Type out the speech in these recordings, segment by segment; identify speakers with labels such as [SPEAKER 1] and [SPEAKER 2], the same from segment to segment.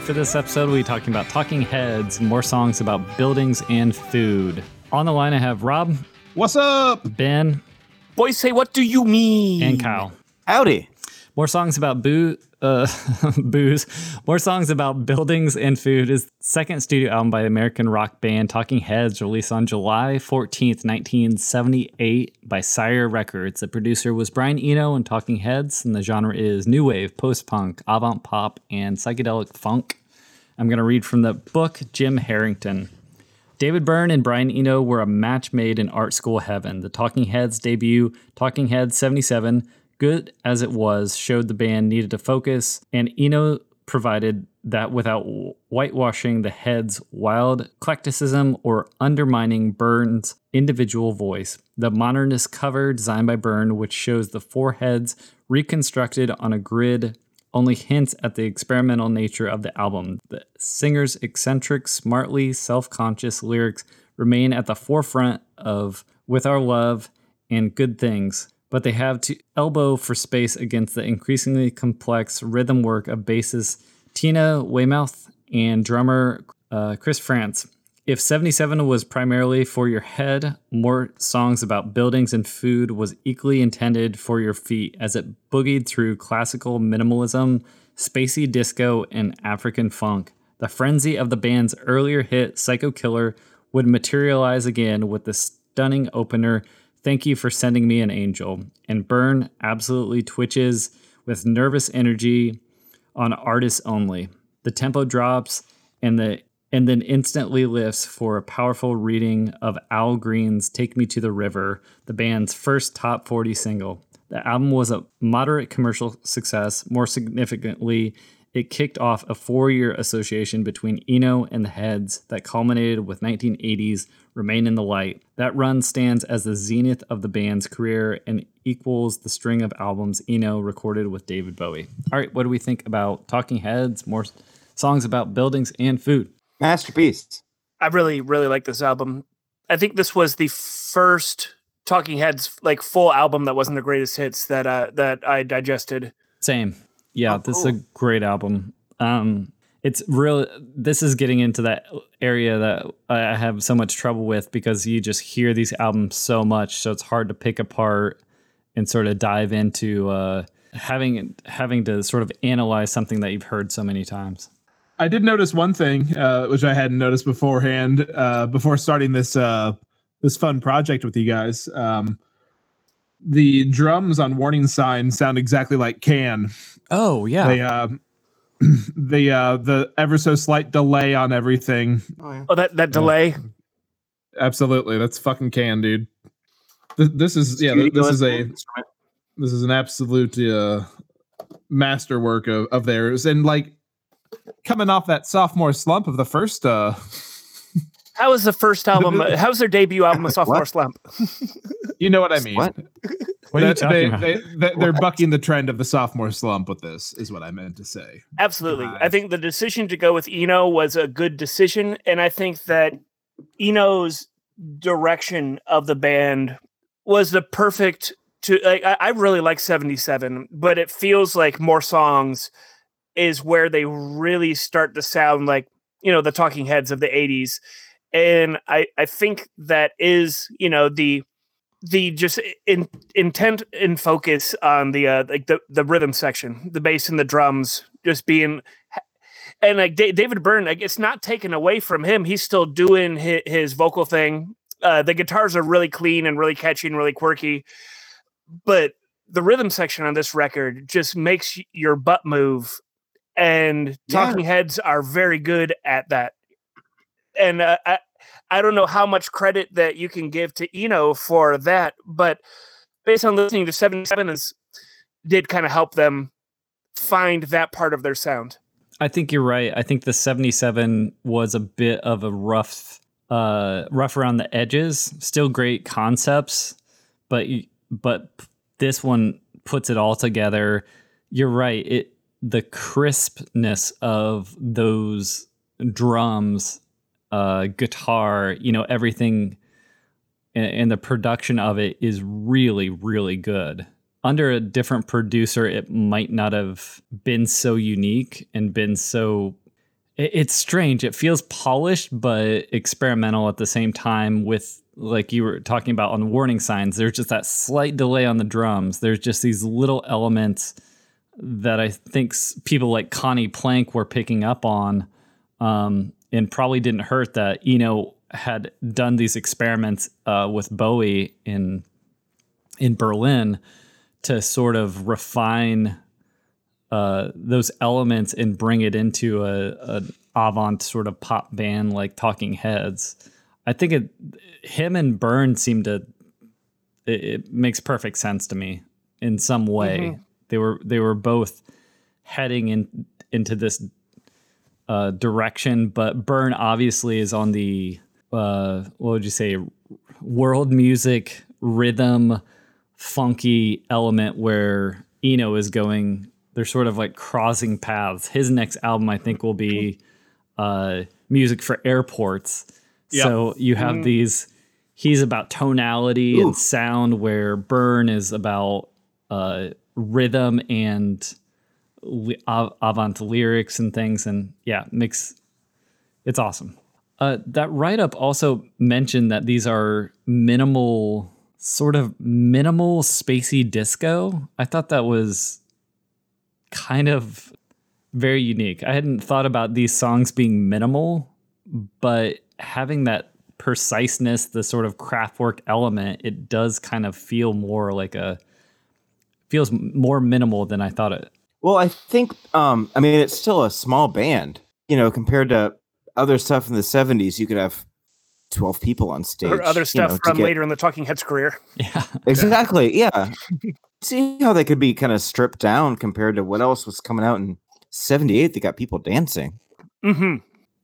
[SPEAKER 1] For this episode, we'll be talking about talking heads, more songs about buildings and food. On the line, I have Rob.
[SPEAKER 2] What's up?
[SPEAKER 1] Ben.
[SPEAKER 3] Boys say, what do you mean?
[SPEAKER 1] And Kyle.
[SPEAKER 4] Howdy.
[SPEAKER 1] More songs about boo uh, booze. More songs about buildings and food is second studio album by the American rock band Talking Heads, released on July 14th, 1978 by Sire Records. The producer was Brian Eno and Talking Heads, and the genre is new wave, post-punk, avant-pop, and psychedelic funk. I'm going to read from the book Jim Harrington. David Byrne and Brian Eno were a match made in art school heaven. The Talking Heads debut, Talking Heads 77, good as it was, showed the band needed to focus, and Eno provided that without whitewashing the head's wild eclecticism or undermining Byrne's individual voice. The modernist cover designed by Byrne, which shows the four heads reconstructed on a grid, only hints at the experimental nature of the album. The singer's eccentric, smartly self conscious lyrics remain at the forefront of With Our Love and Good Things but they have to elbow for space against the increasingly complex rhythm work of bassist Tina Weymouth and drummer uh, Chris Frantz. If 77 was primarily for your head, more songs about buildings and food was equally intended for your feet as it boogied through classical minimalism, spacey disco, and African funk. The frenzy of the band's earlier hit, Psycho Killer, would materialize again with the stunning opener Thank you for sending me an angel. And Byrne absolutely twitches with nervous energy on artists only. The tempo drops and the and then instantly lifts for a powerful reading of Al Green's Take Me to the River, the band's first top 40 single. The album was a moderate commercial success. More significantly, it kicked off a four year association between Eno and the Heads that culminated with 1980's Remain in the Light. That run stands as the zenith of the band's career and equals the string of albums Eno recorded with David Bowie. All right, what do we think about Talking Heads? More songs about buildings and food.
[SPEAKER 4] Masterpiece.
[SPEAKER 3] I really, really like this album. I think this was the first Talking Heads like full album that wasn't the greatest hits that uh, that I digested.
[SPEAKER 1] Same. Yeah, oh, this is a great album. Um, it's real. This is getting into that area that I have so much trouble with because you just hear these albums so much, so it's hard to pick apart and sort of dive into uh, having having to sort of analyze something that you've heard so many times.
[SPEAKER 2] I did notice one thing, uh, which I hadn't noticed beforehand uh, before starting this uh, this fun project with you guys. Um, the drums on Warning Sign sound exactly like Can.
[SPEAKER 1] Oh yeah.
[SPEAKER 2] They uh, the uh the ever so slight delay on everything.
[SPEAKER 3] Oh, yeah. oh that that delay. Uh,
[SPEAKER 2] absolutely, that's fucking Can, dude. This, this is yeah. This is a this is an absolute uh masterwork of of theirs, and like coming off that sophomore slump of the first uh
[SPEAKER 3] how was the first album? how was their debut album, A Sophomore Slump?
[SPEAKER 2] you know what I mean.
[SPEAKER 4] What?
[SPEAKER 1] What are you talking
[SPEAKER 2] they,
[SPEAKER 1] about?
[SPEAKER 2] They, they, are bucking the trend of the sophomore slump with this, is what I meant to say.
[SPEAKER 3] Absolutely. Uh, I think the decision to go with Eno was a good decision. And I think that Eno's direction of the band was the perfect to like I, I really like 77, but it feels like more songs is where they really start to sound like, you know, the talking heads of the 80s and I I think that is you know the the just in, intent and focus on the uh, like the the rhythm section, the bass and the drums, just being and like D- David Byrne, like it's not taken away from him. He's still doing his, his vocal thing. Uh, the guitars are really clean and really catchy and really quirky, but the rhythm section on this record just makes your butt move. And Talking yeah. Heads are very good at that. And uh, I, I don't know how much credit that you can give to Eno for that, but based on listening to 77 did kind of help them find that part of their sound.
[SPEAKER 1] I think you're right. I think the 77 was a bit of a rough uh rough around the edges. Still great concepts, but but this one puts it all together. You're right. It the crispness of those drums, uh guitar, you know, everything and, and the production of it is really really good under a different producer, it might not have been so unique and been so. It's strange. It feels polished, but experimental at the same time. With like you were talking about on warning signs, there's just that slight delay on the drums. There's just these little elements that I think people like Conny Plank were picking up on, um, and probably didn't hurt that Eno had done these experiments uh, with Bowie in in Berlin to sort of refine uh, those elements and bring it into a, a avant sort of pop band like Talking Heads. I think it him and Byrne seem to it, it makes perfect sense to me in some way. Mm-hmm. They were they were both heading in into this uh, direction, but Byrne obviously is on the uh, what would you say world music rhythm funky element where Eno is going. They're sort of like crossing paths. His next album, I think, will be uh, music for airports. Yep. So you have mm. these. He's about tonality Ooh. and sound, where Byrne is about uh, rhythm and avant lyrics and things. And yeah, makes it's awesome. Uh, that write up also mentioned that these are minimal sort of minimal spacey disco. I thought that was kind of very unique. I hadn't thought about these songs being minimal, but having that preciseness, the sort of Kraftwerk element, it does kind of feel more like a feels more minimal than I thought it.
[SPEAKER 4] Well, I think um I mean it's still a small band, you know, compared to other stuff in the 70s you could have 12 people on stage.
[SPEAKER 3] Or other stuff you know, from get... later in the Talking Heads career.
[SPEAKER 1] Yeah.
[SPEAKER 4] Exactly. Yeah. See how they could be kind of stripped down compared to what else was coming out in 78 they got people dancing.
[SPEAKER 3] Mm-hmm.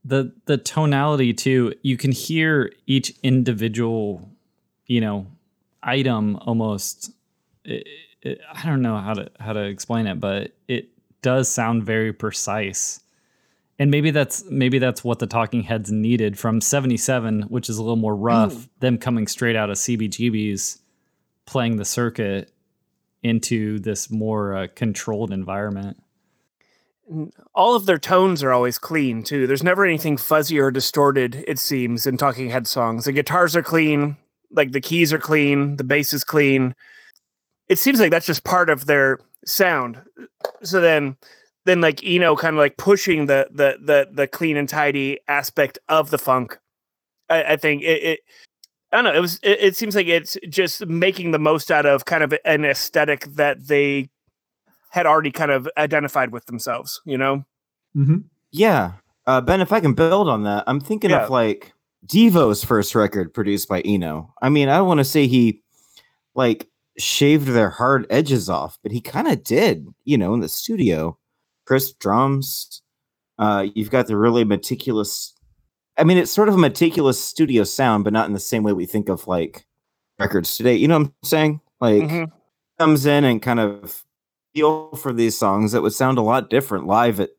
[SPEAKER 1] The the tonality too, you can hear each individual, you know, item almost it, I don't know how to how to explain it, but it does sound very precise and maybe that's maybe that's what the Talking Heads needed from '77, which is a little more rough. Mm. Them coming straight out of CBGB's, playing the circuit into this more uh, controlled environment.
[SPEAKER 3] All of their tones are always clean too. There's never anything fuzzy or distorted. It seems in Talking Head songs, the guitars are clean, like the keys are clean, the bass is clean. It seems like that's just part of their sound. So then then like Eno kind of like pushing the the the the clean and tidy aspect of the funk. I, I think it, it, I don't know. It was. It, it, seems like it's just making the most out of kind of an aesthetic that they had already kind of identified with themselves. You know.
[SPEAKER 4] Mm-hmm. Yeah, uh, Ben. If I can build on that, I'm thinking yeah. of like Devo's first record produced by Eno. I mean, I don't want to say he like shaved their hard edges off, but he kind of did. You know, in the studio crisp drums. Uh, you've got the really meticulous. I mean, it's sort of a meticulous studio sound, but not in the same way we think of like records today. You know what I'm saying? Like mm-hmm. comes in and kind of feel for these songs that would sound a lot different live at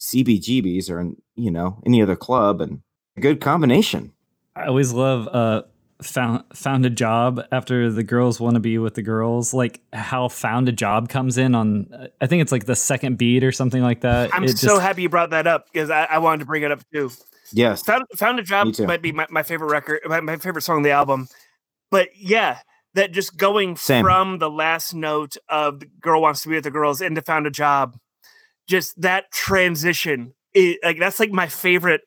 [SPEAKER 4] CBGBs or in you know any other club, and a good combination.
[SPEAKER 1] I always love uh found found a job after the girls want to be with the girls like how found a job comes in on i think it's like the second beat or something like that.
[SPEAKER 3] I'm it so just... happy you brought that up because I, I, wanted to bring it up too.
[SPEAKER 4] Yes.
[SPEAKER 3] Found, found a job might be my, my favorite record my, my favorite song on the album but yeah that just going Same. from the last note of the girl wants to be with the girls into found a job, just that transition, it, like that's like my favorite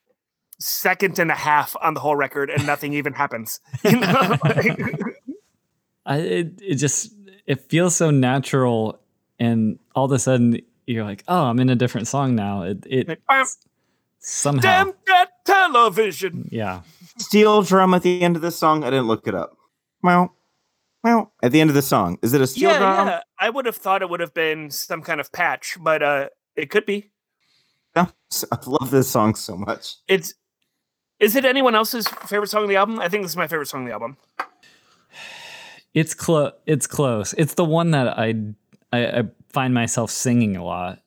[SPEAKER 3] second and a half on the whole record, and nothing even happens. You know,
[SPEAKER 1] I, it it just it feels so natural, and all of a sudden you're like, oh, I'm in a different song now. It it somehow.
[SPEAKER 3] Damn that television.
[SPEAKER 1] Yeah.
[SPEAKER 4] Steel drum at the end of this song. I didn't look it up. Well, well, at the end of the song, is it a steel
[SPEAKER 3] yeah,
[SPEAKER 4] drum?
[SPEAKER 3] Yeah, I would have thought it would have been some kind of patch, but uh, it could be.
[SPEAKER 4] I love this song so much.
[SPEAKER 3] It's. Is it anyone else's favorite song on the album? I think this is my favorite song on the album.
[SPEAKER 1] It's close. It's close. It's the one that I, I I find myself singing a lot.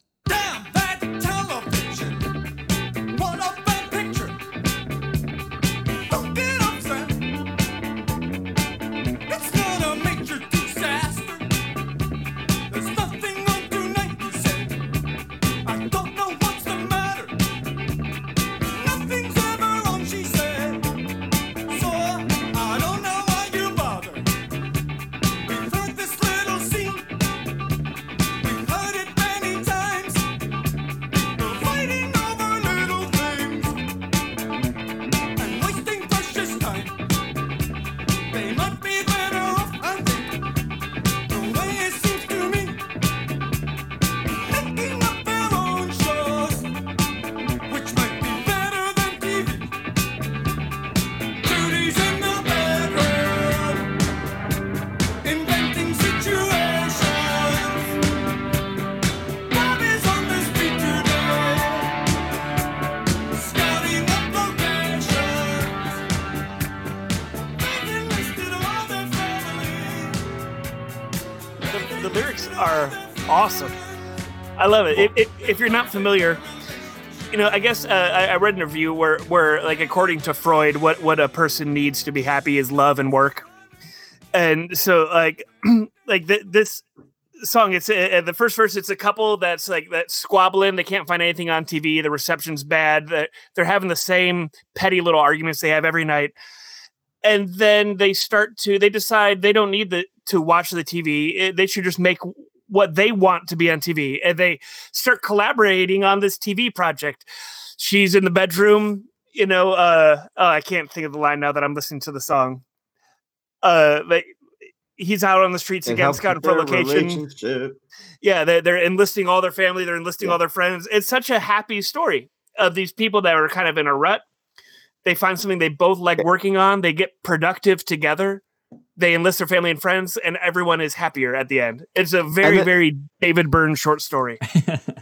[SPEAKER 3] Love it. If, if, you're not familiar, you know, I guess uh, I, I, read an review where, where, like, according to Freud, what what a person needs to be happy is love and work. And so, like, like th- this song, it's uh, the first verse. It's a couple that's like that squabbling. They can't find anything on TV. The reception's bad. That they're having the same petty little arguments they have every night. And then they start to. They decide they don't need the to watch the TV. They should just make what they want to be on TV. And they start collaborating on this TV project. She's in the bedroom, you know, uh oh, I can't think of the line now that I'm listening to the song. Uh but he's out on the streets again, scouting for location. Yeah, they're, they're enlisting all their family, they're enlisting yeah. all their friends. It's such a happy story of these people that are kind of in a rut. They find something they both like working on, they get productive together they enlist their family and friends, and everyone is happier at the end. It's a very, very David Byrne short story.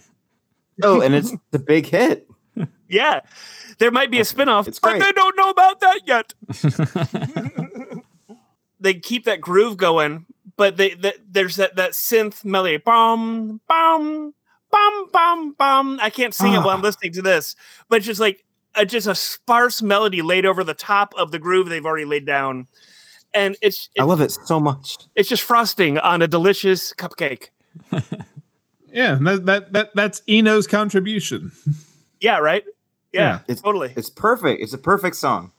[SPEAKER 4] oh, and it's the big hit.
[SPEAKER 3] yeah. There might be a spinoff, it's but they don't know about that yet. they keep that groove going, but they, they there's that, that synth melody. Bum, bum, bum, bum, bum. I can't sing it while I'm ah. listening to this, but it's just like a, just a sparse melody laid over the top of the groove they've already laid down and it's, it's
[SPEAKER 4] I love it so much.
[SPEAKER 3] It's just frosting on a delicious cupcake.
[SPEAKER 2] yeah, that, that that that's Eno's contribution.
[SPEAKER 3] Yeah, right. Yeah, yeah.
[SPEAKER 4] It's,
[SPEAKER 3] totally.
[SPEAKER 4] It's perfect. It's a perfect song.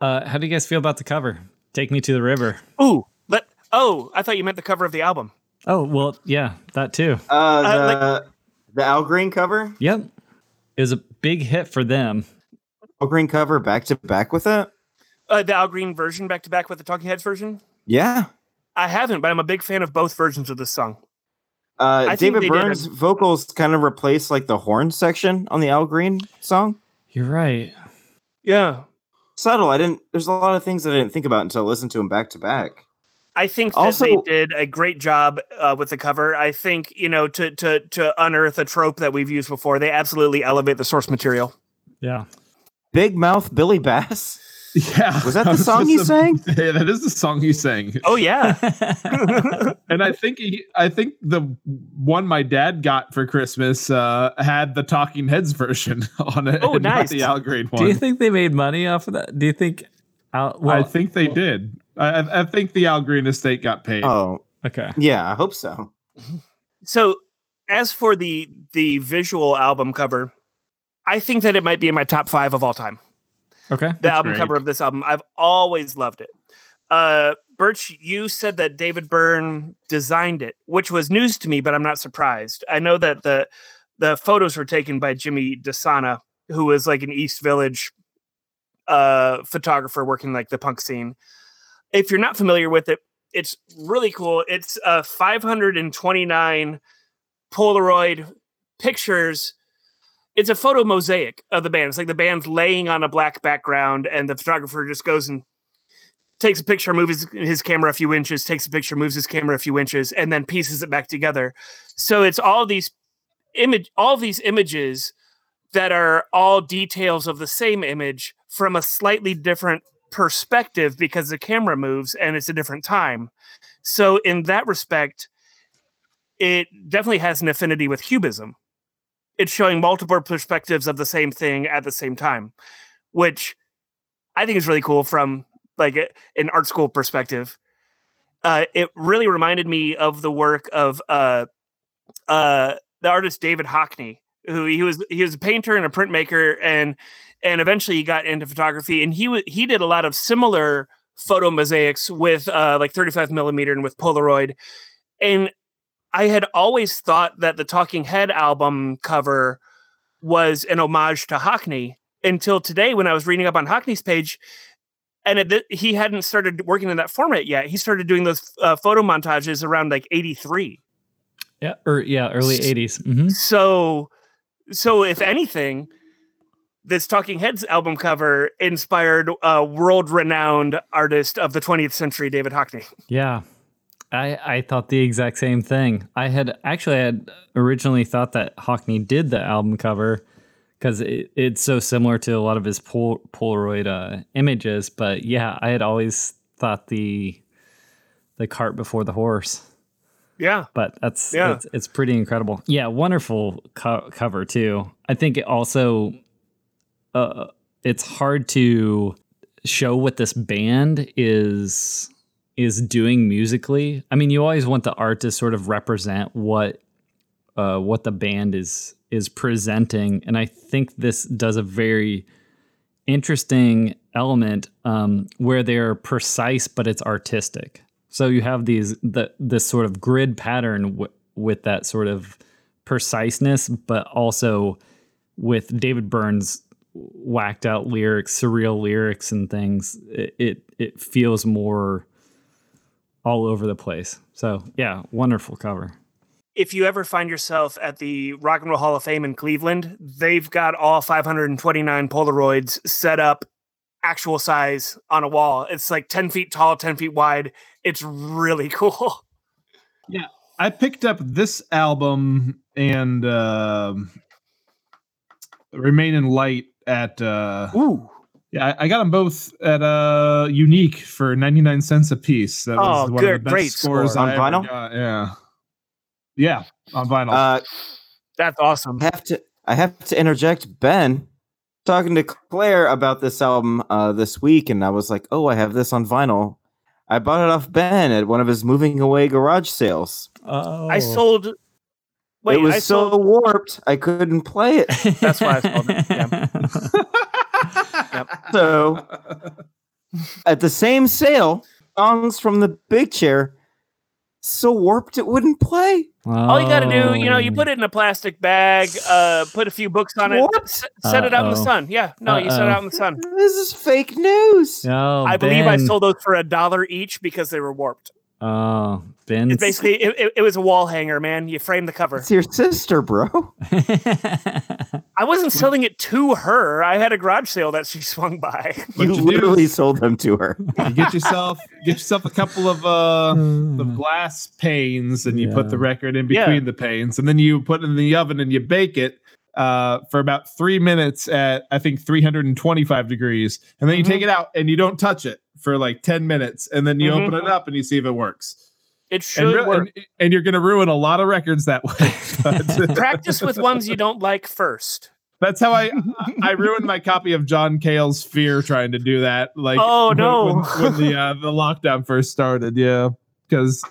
[SPEAKER 1] Uh, how do you guys feel about the cover? Take me to the river.
[SPEAKER 3] Ooh, let. Oh, I thought you meant the cover of the album.
[SPEAKER 1] Oh well, yeah, that too.
[SPEAKER 4] Uh, uh the, uh, like, the Al Green cover.
[SPEAKER 1] Yep, it was a big hit for them.
[SPEAKER 4] Al Green cover back to back with it.
[SPEAKER 3] Uh, the Al Green version back to back with the Talking Heads version?
[SPEAKER 4] Yeah.
[SPEAKER 3] I haven't, but I'm a big fan of both versions of this song.
[SPEAKER 4] Uh, David Byrne's vocals kind of replace like the horn section on the Al Green song.
[SPEAKER 1] You're right.
[SPEAKER 3] Yeah.
[SPEAKER 4] Subtle. I didn't. There's a lot of things that I didn't think about until I listened to him back to back.
[SPEAKER 3] I think that also, they did a great job uh, with the cover. I think you know to to to unearth a trope that we've used before. They absolutely elevate the source material.
[SPEAKER 1] Yeah.
[SPEAKER 4] Big Mouth Billy Bass.
[SPEAKER 2] Yeah.
[SPEAKER 4] Was that the song he sang?
[SPEAKER 2] Yeah, that is the song he sang.
[SPEAKER 3] Oh yeah.
[SPEAKER 2] and I think he I think the one my dad got for Christmas uh, had the Talking Heads version on it.
[SPEAKER 3] Oh, nice.
[SPEAKER 2] the Al Green one.
[SPEAKER 1] Do you think they made money off of that? Do you think
[SPEAKER 2] Al, well, I think they well, did. I, I think the Al Green estate got paid.
[SPEAKER 4] Oh,
[SPEAKER 1] okay.
[SPEAKER 4] Yeah, I hope so.
[SPEAKER 3] So, as for the the visual album cover, I think that it might be in my top five of all time.
[SPEAKER 1] Okay.
[SPEAKER 3] The album great. cover of this album. I've always loved it. Uh, Birch, you said that David Byrne designed it, which was news to me, but I'm not surprised. I know that the the photos were taken by Jimmy DeSana, who was like an East Village uh, photographer working like the punk scene. If you're not familiar with it, it's really cool. It's uh, 529 Polaroid pictures. It's a photo mosaic of the band. It's like the band's laying on a black background, and the photographer just goes and takes a picture, moves his camera a few inches, takes a picture, moves his camera a few inches, and then pieces it back together. So it's all these image, all these images that are all details of the same image from a slightly different perspective because the camera moves and it's a different time. So in that respect, it definitely has an affinity with cubism. It's showing multiple perspectives of the same thing at the same time, which I think is really cool from like an art school perspective. Uh, it really reminded me of the work of uh, uh, the artist David Hockney, who he was he was a painter and a printmaker, and and eventually he got into photography, and he w- he did a lot of similar photo mosaics with uh, like 35 millimeter and with Polaroid, and I had always thought that the Talking Head album cover was an homage to Hockney until today when I was reading up on Hockney's page and it, he hadn't started working in that format yet. He started doing those uh, photo montages around like 83.
[SPEAKER 1] Yeah, or yeah, early 80s. Mm-hmm.
[SPEAKER 3] So so if anything, this Talking Heads album cover inspired a world-renowned artist of the 20th century, David Hockney.
[SPEAKER 1] Yeah. I, I thought the exact same thing. I had actually I had originally thought that Hockney did the album cover because it, it's so similar to a lot of his Pol- Polaroid uh, images. But yeah, I had always thought the the cart before the horse.
[SPEAKER 3] Yeah,
[SPEAKER 1] but that's yeah, it's, it's pretty incredible. Yeah, wonderful co- cover too. I think it also uh, it's hard to show what this band is is doing musically. I mean, you always want the art to sort of represent what uh, what the band is is presenting, and I think this does a very interesting element um, where they're precise, but it's artistic. So you have these the this sort of grid pattern w- with that sort of preciseness, but also with David Byrne's whacked out lyrics, surreal lyrics, and things. It it, it feels more all over the place. So yeah, wonderful cover
[SPEAKER 3] if you ever find yourself at the Rock and Roll Hall of Fame in Cleveland, they've got all 529 Polaroids set up actual size on a wall. It's like 10 feet tall, 10 feet wide. It's really cool.
[SPEAKER 2] Yeah. I picked up this album and uh, Remain in Light at. Uh,
[SPEAKER 3] Ooh.
[SPEAKER 2] Yeah, I, I, got them both at uh, Unique for 99 cents a piece.
[SPEAKER 3] That was oh, one good, of the best great scores
[SPEAKER 4] score. on vinyl.
[SPEAKER 2] Yeah. Yeah, on vinyl. Uh,
[SPEAKER 3] That's awesome.
[SPEAKER 4] I have to I have to interject, Ben. Talking to Claire about this album uh, this week, and I was like, "Oh, I have this on vinyl." I bought it off Ben at one of his moving away garage sales.
[SPEAKER 3] Oh. I sold.
[SPEAKER 4] Wait, it was I so sold... warped, I couldn't play it.
[SPEAKER 3] That's why I sold it. Yeah.
[SPEAKER 4] yep. So, at the same sale, songs from the Big Chair so warped it wouldn't play.
[SPEAKER 3] Oh. All you got to do, you know, you put it in a plastic bag, uh, put a few books on it, s- set it out in the sun. Yeah, no, Uh-oh. you set it out in the sun.
[SPEAKER 4] This is fake news.
[SPEAKER 1] Oh,
[SPEAKER 3] I believe I sold those for a dollar each because they were warped.
[SPEAKER 1] Oh, Ben.
[SPEAKER 3] It's basically it, it, it, was a wall hanger, man. You frame the cover.
[SPEAKER 4] It's your sister, bro.
[SPEAKER 3] I wasn't selling it to her. I had a garage sale that she swung by.
[SPEAKER 4] you, you literally do, sold them to her.
[SPEAKER 2] You get yourself get yourself a couple of uh the glass panes and you yeah. put the record in between yeah. the panes and then you put it in the oven and you bake it uh, for about three minutes at I think 325 degrees, and then you mm-hmm. take it out and you don't touch it for like 10 minutes, and then you mm-hmm. open it up and you see if it works.
[SPEAKER 3] It should
[SPEAKER 2] and,
[SPEAKER 3] work.
[SPEAKER 2] And, and, you're going to ruin a lot of records that way.
[SPEAKER 3] Practice with ones you don't like first.
[SPEAKER 2] That's how I I ruined my copy of John Cale's Fear trying to do that. Like,
[SPEAKER 3] oh no,
[SPEAKER 2] when, when, when the uh, the lockdown first started, yeah, because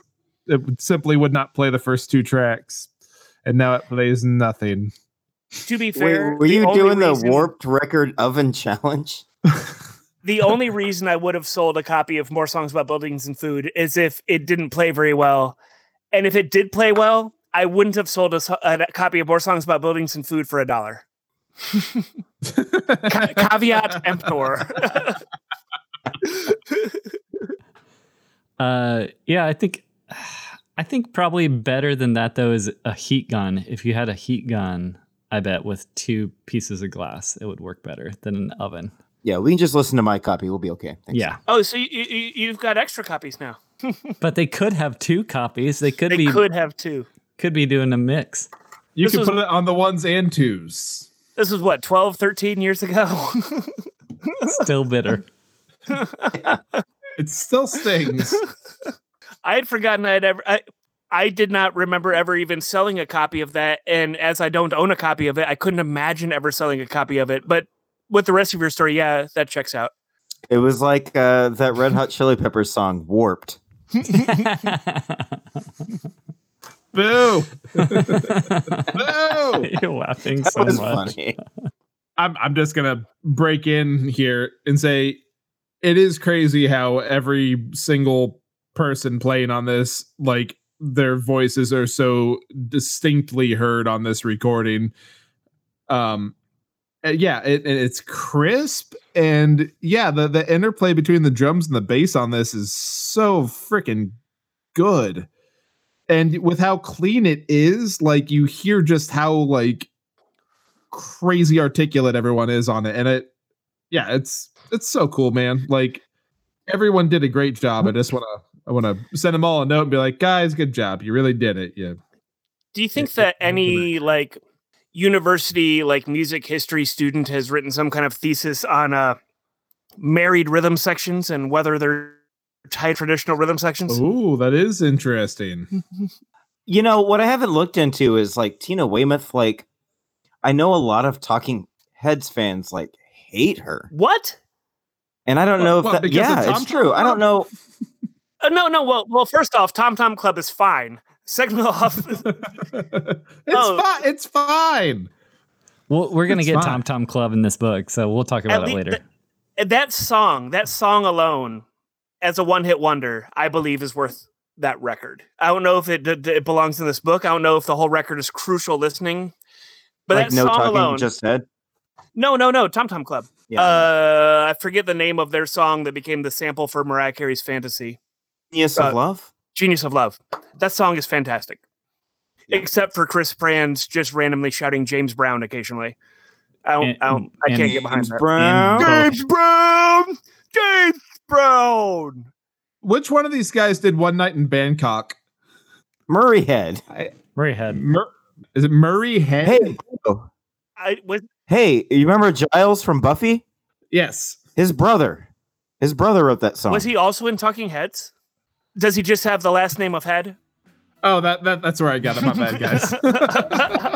[SPEAKER 2] it simply would not play the first two tracks, and now it plays nothing.
[SPEAKER 3] To be fair,
[SPEAKER 4] Wait, were you doing reason... the warped record oven challenge?
[SPEAKER 3] the only reason I would have sold a copy of More Songs About Buildings and Food is if it didn't play very well. And if it did play well, I wouldn't have sold a, a copy of More Songs About Buildings and Food for a dollar. Ca- caveat emptor.
[SPEAKER 1] uh, yeah, I think, I think probably better than that though is a heat gun. If you had a heat gun, I bet with two pieces of glass, it would work better than an oven.
[SPEAKER 4] Yeah, we can just listen to my copy. We'll be okay.
[SPEAKER 1] Thanks. Yeah.
[SPEAKER 3] Oh, so you, you you've got extra copies now.
[SPEAKER 1] but they could have two copies. They could
[SPEAKER 3] they
[SPEAKER 1] be
[SPEAKER 3] could have two.
[SPEAKER 1] Could be doing a mix.
[SPEAKER 2] You this could was, put it on the ones and twos.
[SPEAKER 3] This was what 12, 13 years ago.
[SPEAKER 1] still bitter.
[SPEAKER 2] it still stings.
[SPEAKER 3] I had forgotten I had ever. I, I did not remember ever even selling a copy of that, and as I don't own a copy of it, I couldn't imagine ever selling a copy of it. But with the rest of your story, yeah, that checks out.
[SPEAKER 4] It was like uh, that Red Hot Chili Peppers song, "Warped."
[SPEAKER 2] Boo! Boo!
[SPEAKER 1] You're laughing so much. Funny.
[SPEAKER 2] I'm I'm just gonna break in here and say it is crazy how every single person playing on this, like their voices are so distinctly heard on this recording. Um, uh, yeah, it, it's crisp and yeah, the the interplay between the drums and the bass on this is so freaking good. And with how clean it is, like you hear just how like crazy articulate everyone is on it and it yeah, it's it's so cool, man. Like everyone did a great job. I just want to I want to send them all a note and be like, "Guys, good job. You really did it." Yeah.
[SPEAKER 3] Do you think that any like university like music history student has written some kind of thesis on uh married rhythm sections and whether they're Thai traditional rhythm sections?
[SPEAKER 2] Oh, that is interesting.
[SPEAKER 4] you know what I haven't looked into is like Tina Weymouth. Like, I know a lot of Talking Heads fans like hate her.
[SPEAKER 3] What?
[SPEAKER 4] And I don't know if that. Yeah, it's true. I don't know.
[SPEAKER 3] Uh, no, no. Well, well. First off, Tom Tom Club is fine. Second off,
[SPEAKER 2] it's oh. fine. It's fine.
[SPEAKER 1] Well, we're gonna it's get fine. Tom Tom Club in this book, so we'll talk about At it later.
[SPEAKER 3] that song, that song alone, as a one hit wonder, I believe is worth that record. I don't know if it, it belongs in this book. I don't know if the whole record is crucial listening. But like that no song alone,
[SPEAKER 4] just said.
[SPEAKER 3] No, no, no. Tom Tom Club. Yeah. Uh, I forget the name of their song that became the sample for Mariah Carey's "Fantasy."
[SPEAKER 4] Genius uh, of Love.
[SPEAKER 3] Genius of Love. That song is fantastic. Yeah. Except for Chris Frantz just randomly shouting James Brown occasionally. I don't. And, I, don't, I can't get behind James that. Brown. James Brown. James Brown.
[SPEAKER 2] Which one of these guys did One Night in Bangkok?
[SPEAKER 4] Murray Head.
[SPEAKER 1] I, Murray Head.
[SPEAKER 2] Mur- is it Murray Head?
[SPEAKER 4] Hey, I was. Hey, you remember Giles from Buffy?
[SPEAKER 2] Yes.
[SPEAKER 4] His brother. His brother wrote that song.
[SPEAKER 3] Was he also in Talking Heads? Does he just have the last name of Head?
[SPEAKER 2] Oh, that, that that's where I got it. My bad, guys.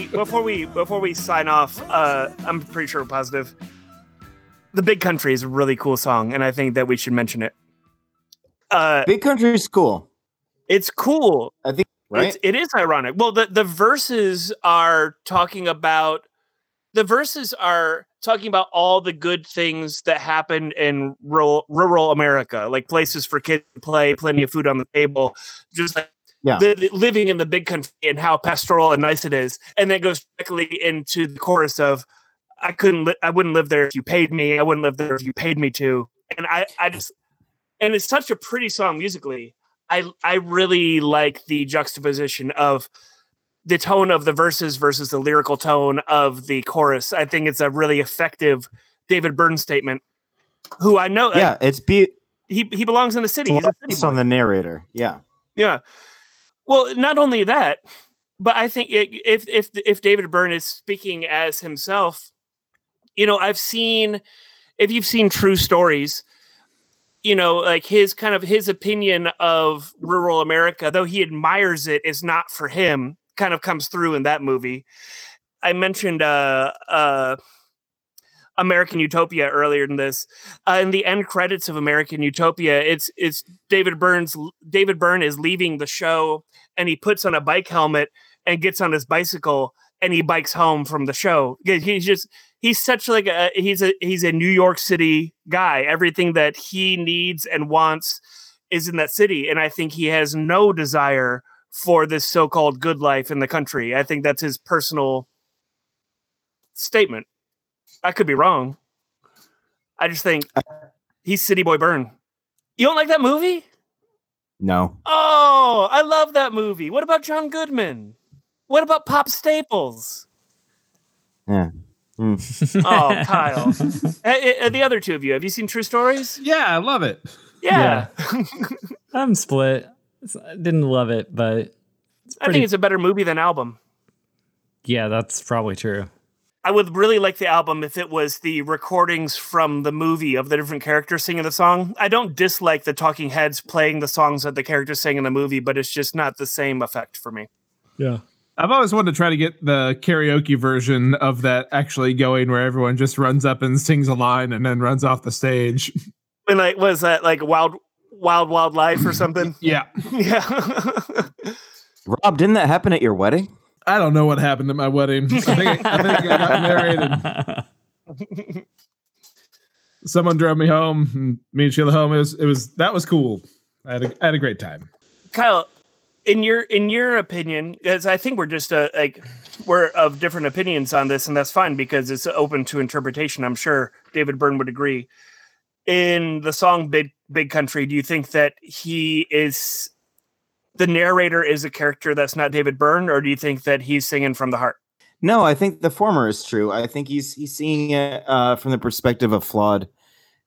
[SPEAKER 3] we before we before we sign off, uh, I'm pretty sure positive. The Big Country is a really cool song, and I think that we should mention it.
[SPEAKER 4] Uh, Big Country is cool.
[SPEAKER 3] It's cool.
[SPEAKER 4] I think right.
[SPEAKER 3] It's, it is ironic. Well, the the verses are talking about the verses are talking about all the good things that happen in rural, rural America, like places for kids to play, plenty of food on the table, just like
[SPEAKER 4] yeah.
[SPEAKER 3] living in the big country and how pastoral and nice it is, and then goes directly into the chorus of, "I couldn't, li- I wouldn't live there if you paid me. I wouldn't live there if you paid me to." And I, I just, and it's such a pretty song musically. I I really like the juxtaposition of the tone of the verses versus the lyrical tone of the chorus. I think it's a really effective David Byrne statement. Who I know,
[SPEAKER 4] yeah, it's be
[SPEAKER 3] he he belongs in the city. He's
[SPEAKER 4] a on the narrator. Yeah,
[SPEAKER 3] yeah. Well, not only that, but I think if if if David Byrne is speaking as himself, you know, I've seen if you've seen True Stories, you know, like his kind of his opinion of rural America, though he admires it, is not for him. Kind of comes through in that movie. I mentioned uh uh American Utopia earlier in this. Uh, in the end credits of American Utopia, it's it's David Burns. David Byrne is leaving the show, and he puts on a bike helmet and gets on his bicycle, and he bikes home from the show. He's just he's such like a he's a he's a New York City guy. Everything that he needs and wants is in that city, and I think he has no desire for this so-called good life in the country. I think that's his personal statement. I could be wrong. I just think he's City Boy Byrne. You don't like that movie?
[SPEAKER 4] No.
[SPEAKER 3] Oh, I love that movie. What about John Goodman? What about Pop Staples?
[SPEAKER 4] Yeah.
[SPEAKER 3] Mm. oh, Kyle. hey, hey, the other two of you, have you seen True Stories?
[SPEAKER 2] Yeah, I love it.
[SPEAKER 3] Yeah.
[SPEAKER 1] yeah. I'm split. I didn't love it, but
[SPEAKER 3] pretty... I think it's a better movie than album.
[SPEAKER 1] Yeah, that's probably true.
[SPEAKER 3] I would really like the album if it was the recordings from the movie of the different characters singing the song. I don't dislike the Talking Heads playing the songs that the characters sing in the movie, but it's just not the same effect for me.
[SPEAKER 2] Yeah. I've always wanted to try to get the karaoke version of that actually going where everyone just runs up and sings a line and then runs off the stage.
[SPEAKER 3] And like was that like wild wild wild life or something?
[SPEAKER 2] yeah.
[SPEAKER 3] Yeah.
[SPEAKER 4] Rob, didn't that happen at your wedding?
[SPEAKER 2] I don't know what happened at my wedding. I think, I, think I got married. someone drove me home. And me and Sheila home. It was it was that was cool. I had a, I had a great time.
[SPEAKER 3] Kyle, in your in your opinion, because I think we're just uh, like we're of different opinions on this, and that's fine because it's open to interpretation. I'm sure David Byrne would agree. In the song "Big Big Country," do you think that he is the narrator is a character that's not David Byrne, or do you think that he's singing from the heart?
[SPEAKER 4] No, I think the former is true. I think he's he's seeing it uh, from the perspective of flawed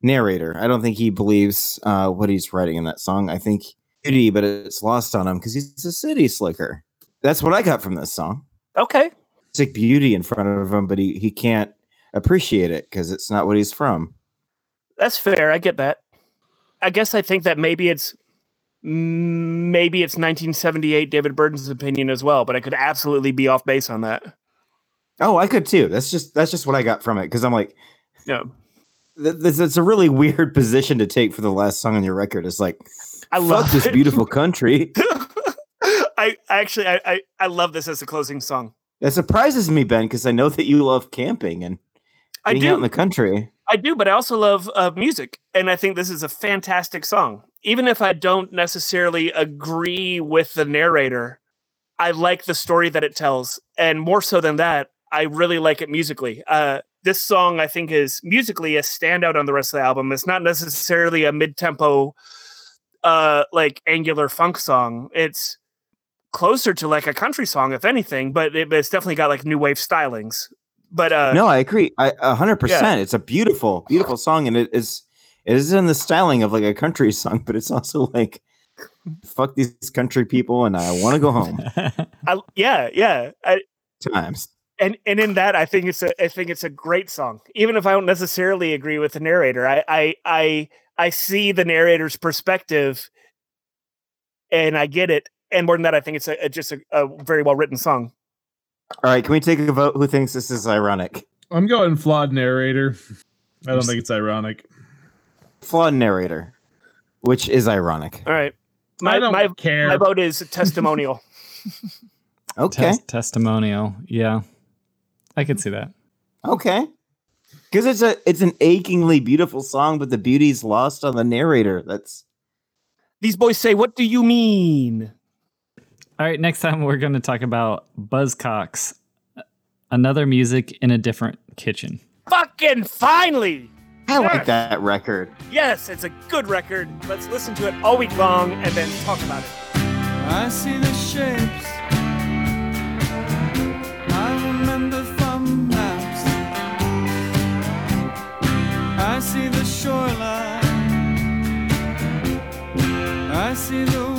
[SPEAKER 4] narrator. I don't think he believes uh, what he's writing in that song. I think beauty, but it's lost on him because he's a city slicker. That's what I got from this song.
[SPEAKER 3] Okay,
[SPEAKER 4] sick beauty in front of him, but he he can't appreciate it because it's not what he's from.
[SPEAKER 3] That's fair. I get that. I guess I think that maybe it's maybe it's 1978 David Byrne's opinion as well, but I could absolutely be off base on that.
[SPEAKER 4] Oh, I could too. That's just that's just what I got from it because I'm like,
[SPEAKER 3] yeah,
[SPEAKER 4] this it's a really weird position to take for the last song on your record. It's like, I love this beautiful country.
[SPEAKER 3] I actually I, I I love this as a closing song.
[SPEAKER 4] That surprises me, Ben, because I know that you love camping and being I do. out in the country.
[SPEAKER 3] I do, but I also love uh, music, and I think this is a fantastic song. Even if I don't necessarily agree with the narrator, I like the story that it tells, and more so than that, I really like it musically. Uh, this song, I think, is musically a standout on the rest of the album. It's not necessarily a mid-tempo, uh, like angular funk song. It's closer to like a country song, if anything, but it, it's definitely got like new wave stylings. But uh,
[SPEAKER 4] no, I agree. a hundred percent. It's a beautiful, beautiful song, and it is it is in the styling of like a country song, but it's also like fuck these country people, and I want to go home.
[SPEAKER 3] I, yeah, yeah. I,
[SPEAKER 4] Times.
[SPEAKER 3] And and in that, I think it's a I think it's a great song, even if I don't necessarily agree with the narrator. I I I I see the narrator's perspective, and I get it. And more than that, I think it's a, a just a, a very well written song.
[SPEAKER 4] All right, can we take a vote? Who thinks this is ironic?
[SPEAKER 2] I'm going flawed narrator. I don't think it's ironic.
[SPEAKER 4] Flawed narrator, which is ironic.
[SPEAKER 3] All right, my, I don't my, care. My vote is testimonial.
[SPEAKER 4] okay,
[SPEAKER 1] Tes- testimonial. Yeah, I can see that.
[SPEAKER 4] Okay, because it's a it's an achingly beautiful song, but the beauty's lost on the narrator. That's
[SPEAKER 3] these boys say. What do you mean?
[SPEAKER 1] All right, next time we're going to talk about Buzzcocks, another music in a different kitchen.
[SPEAKER 3] Fucking finally!
[SPEAKER 4] I like that record.
[SPEAKER 3] Yes, it's a good record. Let's listen to it all week long and then talk about it.
[SPEAKER 5] I see the shapes. I remember from maps. I see the shoreline. I see the